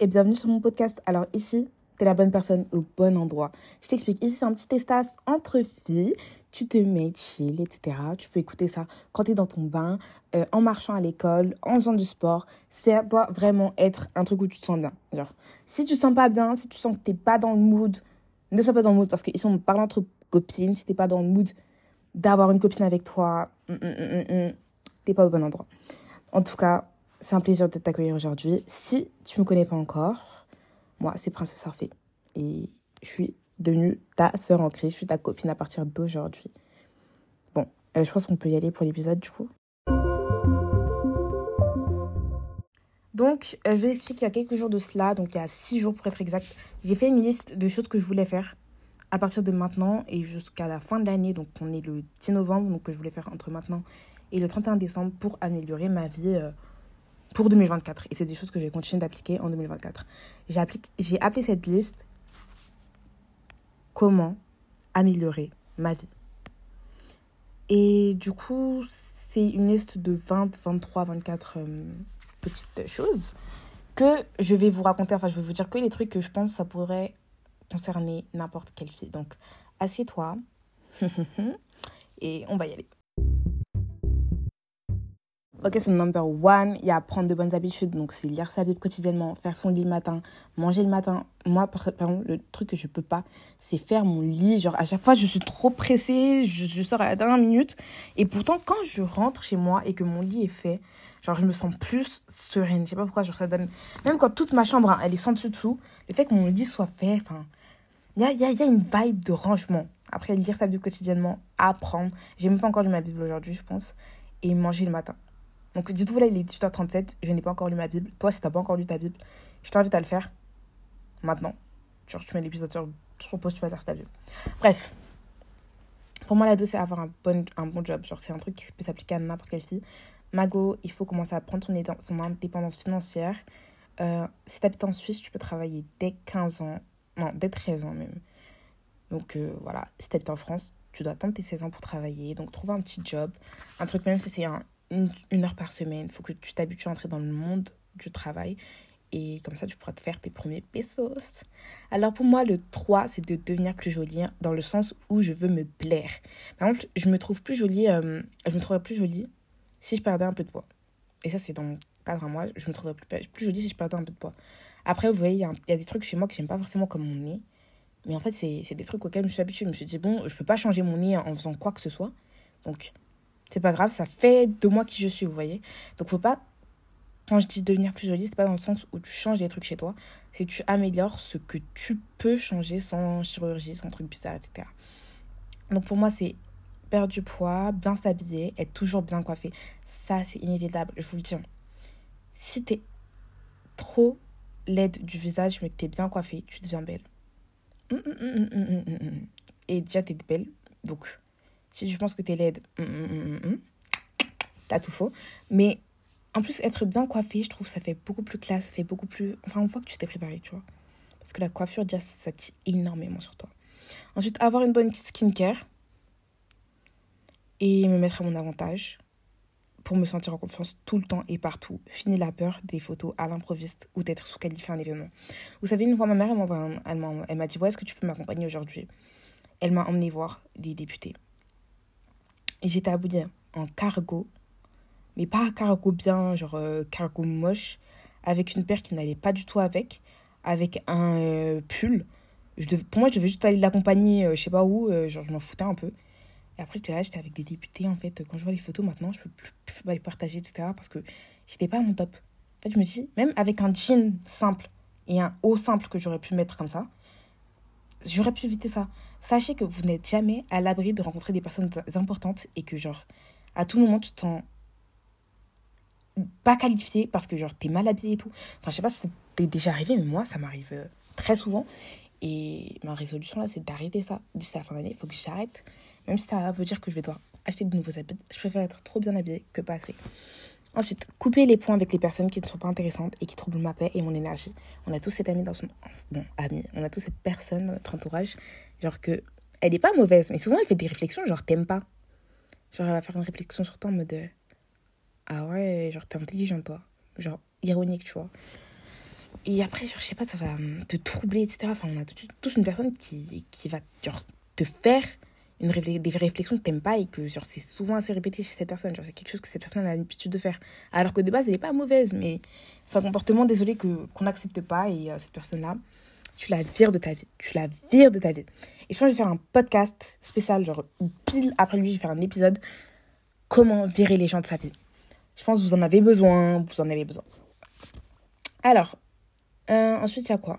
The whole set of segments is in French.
et bienvenue sur mon podcast. Alors ici, t'es la bonne personne au bon endroit. Je t'explique, ici c'est un petit espace entre filles. Tu te mets chill, etc. Tu peux écouter ça quand t'es dans ton bain, euh, en marchant à l'école, en faisant du sport. Ça doit vraiment être un truc où tu te sens bien. Genre, si tu te sens pas bien, si tu sens que t'es pas dans le mood, ne sois pas dans le mood parce qu'ils sont parlant entre copines. Si t'es pas dans le mood d'avoir une copine avec toi, hum, hum, hum, t'es pas au bon endroit. En tout cas, c'est un plaisir de t'accueillir aujourd'hui. Si tu me connais pas encore, moi, c'est Princesse Orphée. Et je suis devenue ta sœur en crise. Je suis ta copine à partir d'aujourd'hui. Bon, euh, je pense qu'on peut y aller pour l'épisode du coup. Donc, euh, je vais expliquer qu'il y a quelques jours de cela, donc il y a six jours pour être exact, j'ai fait une liste de choses que je voulais faire à partir de maintenant et jusqu'à la fin de l'année. Donc, on est le 10 novembre, donc que je voulais faire entre maintenant et le 31 décembre pour améliorer ma vie euh, pour 2024. Et c'est des choses que je vais continuer d'appliquer en 2024. J'ai appelé cette liste Comment améliorer ma vie. Et du coup, c'est une liste de 20, 23, 24 petites choses que je vais vous raconter. Enfin, je vais vous dire que les trucs que je pense ça pourrait concerner n'importe quelle fille. Donc, assieds-toi et on va y aller. Ok, c'est number one. Il y a prendre de bonnes habitudes. Donc, c'est lire sa Bible quotidiennement, faire son lit le matin, manger le matin. Moi, par exemple, le truc que je peux pas, c'est faire mon lit. Genre, à chaque fois, je suis trop pressée. Je, sors à la dernière minute. Et pourtant, quand je rentre chez moi et que mon lit est fait, genre, je me sens plus sereine. Je sais pas pourquoi, genre, ça donne. Même quand toute ma chambre, hein, elle est sans dessous, le fait que mon lit soit fait, enfin. Il y a, y, a, y a une vibe de rangement. Après, lire sa Bible quotidiennement, apprendre. J'ai même pas encore lu ma Bible aujourd'hui, je pense. Et manger le matin. Donc dites-vous là, il est 18h37, je n'ai pas encore lu ma Bible. Toi, si tu n'as pas encore lu ta Bible, je t'invite à le faire maintenant. Genre, tu mets l'épisode sur, sur pause, tu vas faire ta Bible. Bref. Pour moi, la deux, c'est avoir un bon, un bon job. Genre, c'est un truc qui peut s'appliquer à n'importe quelle fille. Mago, il faut commencer à prendre son, son indépendance financière. Euh, si tu habites en Suisse, tu peux travailler dès 15 ans. Non, dès 13 ans même. Donc euh, voilà, si tu habites en France, tu dois attendre tes 16 ans pour travailler. Donc trouve un petit job. Un truc, même si c'est un, une, heure par semaine. Il faut que tu t'habitues à entrer dans le monde du travail. Et comme ça, tu pourras te faire tes premiers pesos. Alors pour moi, le 3, c'est de devenir plus jolie dans le sens où je veux me plaire. Par exemple, je me trouve plus jolie, euh, je me trouverais plus jolie si je perdais un peu de poids. Et ça, c'est dans mon cadre à moi. Je me trouverais plus, plus jolie si je perdais un peu de poids. Après, vous voyez, il y, a des trucs chez moi que j'aime pas forcément comme mon nez. Mais en fait, c'est des trucs auxquels je me suis habituée. Je me suis dit, bon, je peux pas changer mon nez en faisant quoi que ce soit. Donc, c'est pas grave, ça fait de moi qui je suis, vous voyez. Donc faut pas, quand je dis devenir plus jolie, c'est pas dans le sens où tu changes des trucs chez toi, c'est tu améliores ce que tu peux changer sans chirurgie, sans truc bizarre, etc. Donc pour moi, c'est perdre du poids, bien s'habiller, être toujours bien coiffé. Ça, c'est inévitable, je vous le dis. Si t'es trop laide du visage, mais que t'es bien coiffée, tu deviens belle. Hum, hum, hum, Et déjà, t'es belle, donc si tu penses que t'es laide, mm, mm, mm, t'as tout faux. Mais en plus, être bien coiffée, je trouve ça fait beaucoup plus classe, ça fait beaucoup plus. Enfin, on voit que tu t'es préparé, tu vois. Parce que la coiffure, déjà, ça tire énormément sur toi. Ensuite, avoir une bonne skincare et me mettre à mon avantage pour me sentir en confiance tout le temps et partout. Fini la peur des photos à l'improviste ou d'être sous-qualifié à un événement. Vous savez, une fois, ma mère, elle m'a dit, ouais, est-ce que tu peux m'accompagner aujourd'hui? Elle m'a emmené voir des députés. Et j'étais habillée en cargo, mais pas cargo bien, genre euh, cargo moche, avec une paire qui n'allait pas du tout avec, avec un euh, pull. Je pour moi, je devais juste aller l'accompagner, euh, je sais pas où, genre je m'en foutais un peu. Et après, j'étais là, j'étais avec des députés, en fait. Quand je vois les photos maintenant, je peux plus, plus les partager, etc. Parce que j'étais pas à mon top. En fait, je me dis, même avec un jean simple et un haut simple que j'aurais pu mettre comme ça, j'aurais pu éviter ça. Sachez que vous n'êtes jamais à l'abri de rencontrer des personnes importantes et que, genre, à tout moment, tu te sens pas qualifié parce que, genre, t'es mal habillé et tout. Enfin, je sais pas si c'est déjà arrivé, mais moi, ça m'arrive euh, très souvent. Et ma résolution, là, c'est d'arrêter ça. D'ici la fin d'année, il faut que j'arrête. Même si ça veut dire que je vais devoir acheter de nouveaux habits, je préfère être trop bien habillée que pas assez. Ensuite, couper les points avec les personnes qui ne sont pas intéressantes et qui troublent ma paix et mon énergie. On a tous cette amie dans son... Bon, amie. On a tous cette personne dans notre entourage. Genre que... Elle n'est pas mauvaise, mais souvent elle fait des réflexions genre t'aimes pas. Genre elle va faire une réflexion sur toi en mode... Euh, ah ouais, genre t'es intelligent toi. Genre ironique, tu vois. et après, genre, je sais pas, ça va te troubler, etc. Enfin, on a tous une personne qui, qui va genre, te faire une des réflexions que t'aimes pas et que c'est souvent assez répété chez cette personne. C'est quelque chose que cette personne a l'habitude de faire. Alors que de base elle n'est pas mauvaise mais c'est un comportement désolé que qu'on n'accepte pas et euh, cette personne là tu la vires de ta vie tu la vires de ta vie. Et je pense que je vais faire un podcast spécial genre pile après lui je vais faire un épisode comment virer les gens de sa vie. Je pense que vous en avez besoin vous en avez besoin. Alors euh, ensuite il y a quoi?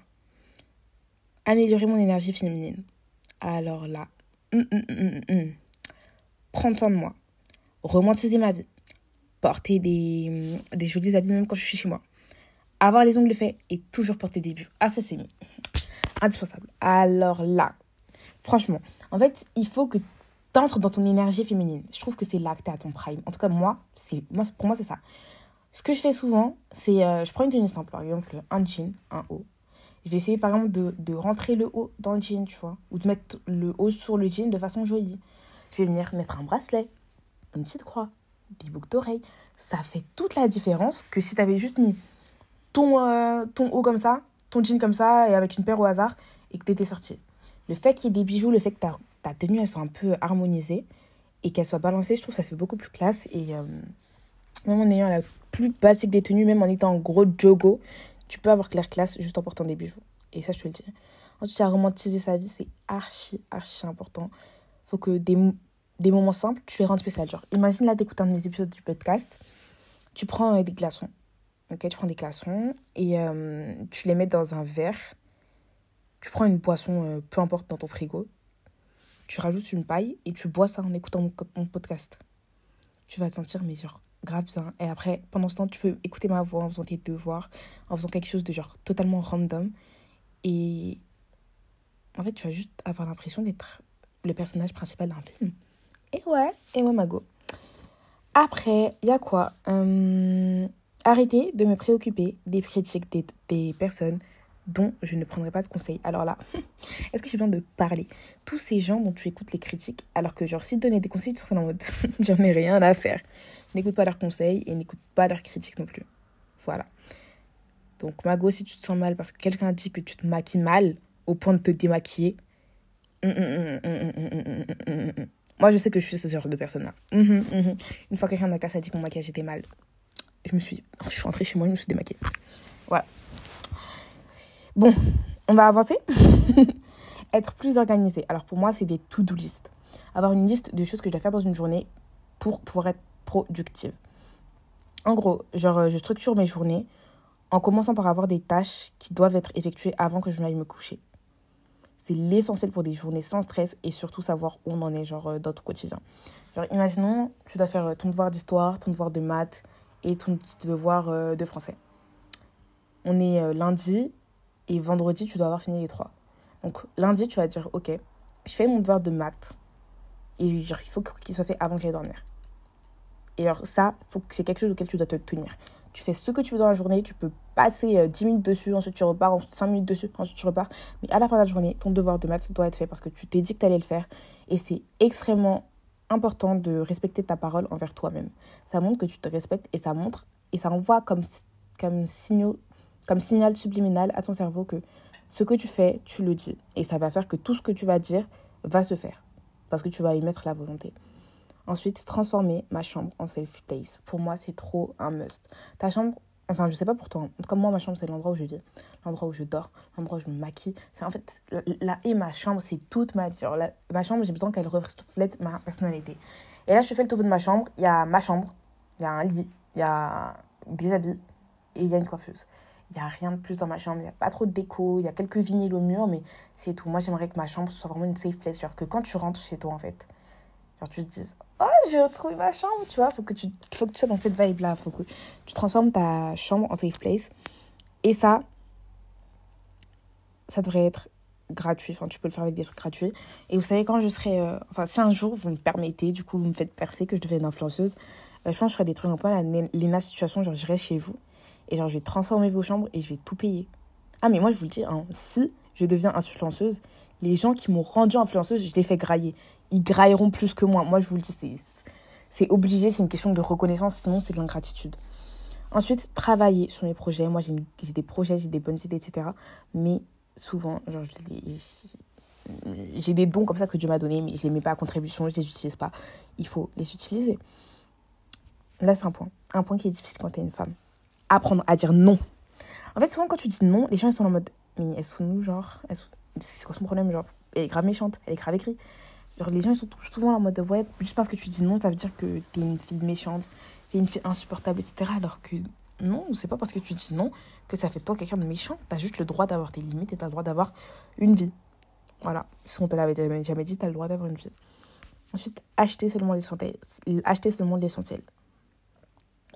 Améliorer mon énergie féminine. Alors là Prendre soin de moi. Romantiser ma vie. Porter des, des jolis habits même quand je suis chez moi. Avoir les ongles faits et toujours porter des bijoux. Ah, ça, c'est indispensable. Alors là, franchement, en fait, il faut que tu entres dans ton énergie féminine. Je trouve que c'est là que tu à ton prime. En tout cas, moi, c'est moi pour moi, c'est ça. Ce que je fais souvent, c'est euh, je prends une tenue simple, par exemple un jean, un haut, je vais essayer par exemple de, de, rentrer le haut dans le jean, tu vois, ou de mettre le haut sur le jean de façon jolie. Je vais venir mettre un bracelet, une petite croix, des boucles d'oreilles. Ça fait toute la différence que si tu avais juste mis ton, euh, ton haut comme ça, ton jean comme ça, et avec une paire au hasard, et que tu étais sorti. Le fait qu'il y ait des bijoux, le fait que ta, ta tenue elle soit un peu harmonisée et qu'elle soit balancée, je trouve ça fait beaucoup plus classe. Et euh, même en ayant la plus basique des tenues, même en étant en gros jogo, tu peux avoir clair classe juste en portant des bijoux. Et ça, je te le dis. Ensuite, à romantiser sa vie, c'est archi, archi important. faut que des, des moments simples, tu les rendes spéciaux. Genre, imagine là, d'écouter un des épisodes du podcast. Tu prends euh, des glaçons. Ok, tu prends des glaçons et euh, tu les mets dans un verre. Tu prends une boisson, euh, peu importe, dans ton frigo. Tu rajoutes une paille et tu bois ça en écoutant mon, podcast. Tu vas te sentir, mais grave bien. Et après, pendant ce temps, tu peux écouter ma voix en faisant tes devoirs, en faisant quelque chose de genre totalement random. Et en fait, tu vas juste avoir l'impression d'être le personnage principal d'un film. Et ouais, et moi, Mago. Après, il y a quoi euh, Arrêter de me préoccuper des critiques des, des personnes dont je ne prendrai pas de conseils. Alors là, est-ce que j'ai besoin de parler? Tous ces gens dont tu écoutes les critiques, alors que genre, si tu donnais des conseils, tu serais en mode, j'en ai rien à faire. N'écoute pas leurs conseils et n'écoute pas leurs critiques non plus. Voilà. Donc, Mago, si tu te sens mal parce que quelqu'un dit que tu te maquilles mal au point de te démaquiller, moi, je sais que je suis ce genre de personne-là. Une fois que quelqu'un m'a cassé a dit que mon maquillage était mal, je me suis, je suis rentrée chez moi, je me suis démaquillée. Voilà. Bon, on va avancer. Être plus organisé. Alors pour moi, c'est des to-do list. Avoir une liste de choses que je dois faire dans une journée pour pouvoir être productive. En gros, genre, euh, je structure mes journées en commençant par avoir des tâches qui doivent être effectuées avant que je n'aille me coucher. C'est l'essentiel pour des journées sans stress et surtout savoir où on en est, genre, euh, dans ton quotidien. Genre, imaginons, tu dois faire euh, ton devoir d'histoire, ton devoir de maths et ton devoir de français. On est lundi, et vendredi, tu dois avoir fini les trois. Donc lundi, tu vas dire, ok, je fais mon devoir de maths. Et genre, il faut qu'il soit fait avant que j'aille dormir. Et alors ça, c'est quelque chose auquel tu dois te tenir. Tu fais ce que tu veux dans la journée, tu peux passer 10 euh, minutes dessus, ensuite tu repars, ensuite 5 minutes dessus, ensuite tu repars. Mais à la fin de la journée, ton devoir de maths doit être fait parce que tu t'es dit que tu allais le faire. Et c'est extrêmement important de respecter ta parole envers toi-même. Ça montre que tu te respectes et ça montre et ça envoie comme, comme signaux comme signal subliminal à ton cerveau que ce que tu fais, tu le dis. Et ça va faire que tout ce que tu vas dire va se faire. Parce que tu vas y mettre la volonté. Ensuite, transformer ma chambre en safe place. Pour moi, c'est trop un must. Ta chambre, enfin, je sais pas pour toi. Comme moi, ma chambre, c'est l'endroit où je vis, l'endroit où je dors, l'endroit où je me maquille. C'est en fait, là, et ma chambre, c'est toute ma vie. ma chambre, j'ai besoin qu'elle reflète ma personnalité. Et là, je fais le tour de ma chambre. Il y a ma chambre, il y a un lit, il y a des habits et il y a une coiffeuse. Il n'y a rien de plus dans ma chambre. Il n'y a pas trop de déco. Il y a quelques vinyles au mur, mais c'est tout. Moi, j'aimerais que ma chambre soit vraiment une safe place. Genre que quand tu rentres chez toi, en fait, genre tu te dises Oh, j'ai retrouvé ma chambre. Tu vois, faut que tu, faut que tu sois dans cette vibe-là. faut que tu transformes ta chambre en safe place. Et ça, ça devrait être gratuit. Enfin, tu peux le faire avec des trucs gratuits. Et vous savez, quand je serai. Euh, enfin, si un jour vous me permettez, du coup, vous me faites percer que je devienne influenceuse, euh, je pense que je ferai des trucs un peu la Lena situation. Genre, j'irai chez vous et genre, je vais transformer vos chambres et je vais tout payer. Ah, mais moi, je vous le dis, hein, si je deviens influenceuse, les gens qui m'ont rendu influenceuse, je les fais grailler. Ils grailleront plus que moi. Moi, je vous le dis, c'est obligé, c'est une question de reconnaissance, sinon c'est de l'ingratitude. Ensuite, travailler sur mes projets. Moi, j'ai des projets, j'ai des bonnes idées, etc. Mais souvent, j'ai des dons comme ça que Dieu m'a donné, mais je les mets pas à contribution, je les utilise pas. Il faut les utiliser. Là, c'est un point. Un point qui est difficile quand tu es une femme. Apprendre à dire non. En fait, souvent, quand tu dis non, les gens, ils sont en mode, mais elle se nous, genre, c'est quoi son problème, genre, elle est grave méchante, elle est grave écrite. Genre, les gens, ils sont souvent en mode, ouais, juste parce que tu dis non, ça veut dire que t'es une fille méchante, t'es une fille insupportable, etc. Alors que non, c'est pas parce que tu dis non que ça fait toi quelqu'un de méchant. T'as juste le droit d'avoir tes limites et t'as le droit d'avoir une vie. Voilà. Si on te l'avait jamais dit, t'as le droit d'avoir une vie. Ensuite, acheter seulement l'essentiel. Acheter seulement l'essentiel.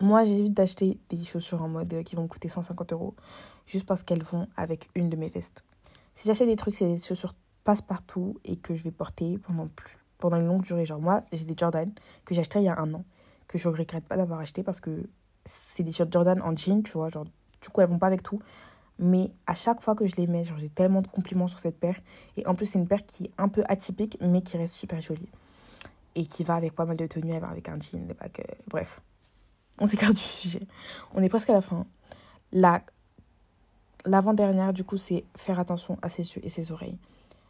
Moi, j'évite d'acheter des chaussures en mode euh, qui vont coûter 150 euros juste parce qu'elles vont avec une de mes vestes. Si j'achète des trucs, c'est des chaussures passe-partout et que je vais porter pendant, plus, pendant une longue durée. Genre, moi, j'ai des Jordan que j'ai acheté il y a un an, que je regrette pas d'avoir acheté parce que c'est des shorts Jordan en jean, tu vois. Genre, du coup, elles vont pas avec tout. Mais à chaque fois que je les mets, genre, j'ai tellement de compliments sur cette paire. Et en plus, c'est une paire qui est un peu atypique, mais qui reste super jolie. Et qui va avec pas mal de tenues, avec un jean, des bacs, euh, bref. On s'écarte du sujet. On est presque à la fin. La l'avant-dernière, du coup, c'est faire attention à ses yeux et ses oreilles.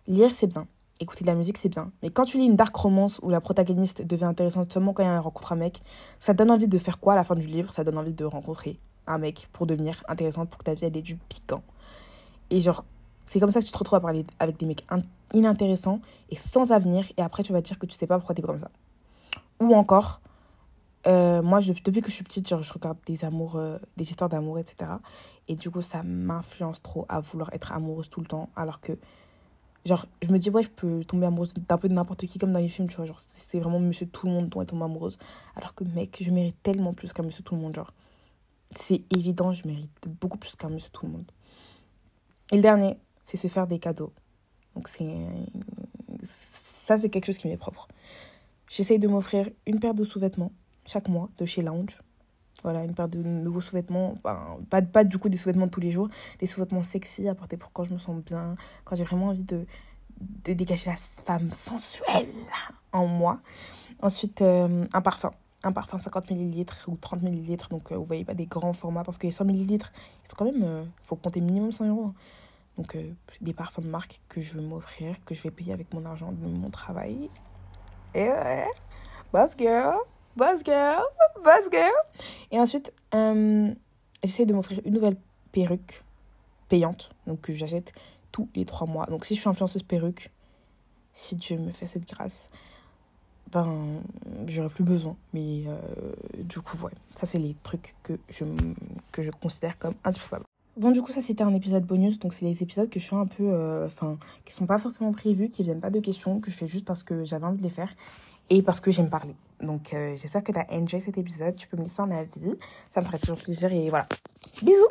Lire, c'est bien. Écouter de la musique, c'est bien. Mais quand tu lis une dark romance où la protagoniste devient intéressante seulement quand elle rencontre un mec, ça donne envie de faire quoi à la fin du livre? Ça donne envie de rencontrer un mec pour devenir intéressante, pour que ta vie elle ait du piquant. Et genre, c'est comme ça que tu te retrouves à parler avec des mecs inintéressants et sans avenir, et après tu vas te dire que tu sais pas pourquoi t'es comme ça. Ou encore, euh, moi, depuis que je suis petite, je regarde des amours, euh, des histoires d'amour, etc. Et du coup, ça m'influence trop à vouloir être amoureuse tout le temps. Alors que, genre, je me dis, ouais, je peux tomber amoureuse d'un peu de n'importe qui, comme dans les films, tu vois. Genre, c'est vraiment monsieur tout le monde dont elle tombe amoureuse. Alors que, mec, je mérite tellement plus qu'un monsieur tout le monde. Genre, c'est évident, je mérite beaucoup plus qu'un monsieur tout le monde. Et le dernier, c'est se faire des cadeaux. Donc, c'est. Ça, c'est quelque chose qui m'est propre. J'essaye de m'offrir une paire de sous-vêtements chaque mois de chez Lounge. Voilà, une paire de nouveaux sous-vêtements. pas, pas du coup des sous-vêtements de tous les jours, des sous-vêtements sexy à porter pour quand je me sens bien, quand j'ai vraiment envie de, de dégager la femme sensuelle en moi. Ensuite, euh, un parfum. Un parfum 50 ml ou 30 ml. Donc, euh, vous voyez pas des grands formats parce que les 100 ml, ils sont quand même. Euh, faut compter minimum 100 euros. Hein. Donc, des parfums de marque que je veux m'offrir, que je vais payer avec mon argent de mon travail. Et ouais, boss girl boss girl, boss girl. Et ensuite, euh, j'essaie de m'offrir une nouvelle perruque payante, donc que j'achète tous les trois mois. Donc si je suis influenceuse perruque, si Dieu me fait cette grâce, ben j'aurai plus besoin. Mais euh, du coup, ouais, ça c'est les trucs que je, que je considère comme indispensables. Bon, du coup, ça c'était un épisode bonus. Donc, c'est les épisodes que je fais un peu. Euh, enfin, qui sont pas forcément prévus, qui viennent pas de questions, que je fais juste parce que j'avais envie de les faire et parce que j'aime parler. Donc, euh, j'espère que tu as enjoy cet épisode. Tu peux me laisser un avis. Ça me ferait toujours plaisir. Et voilà. Bisous!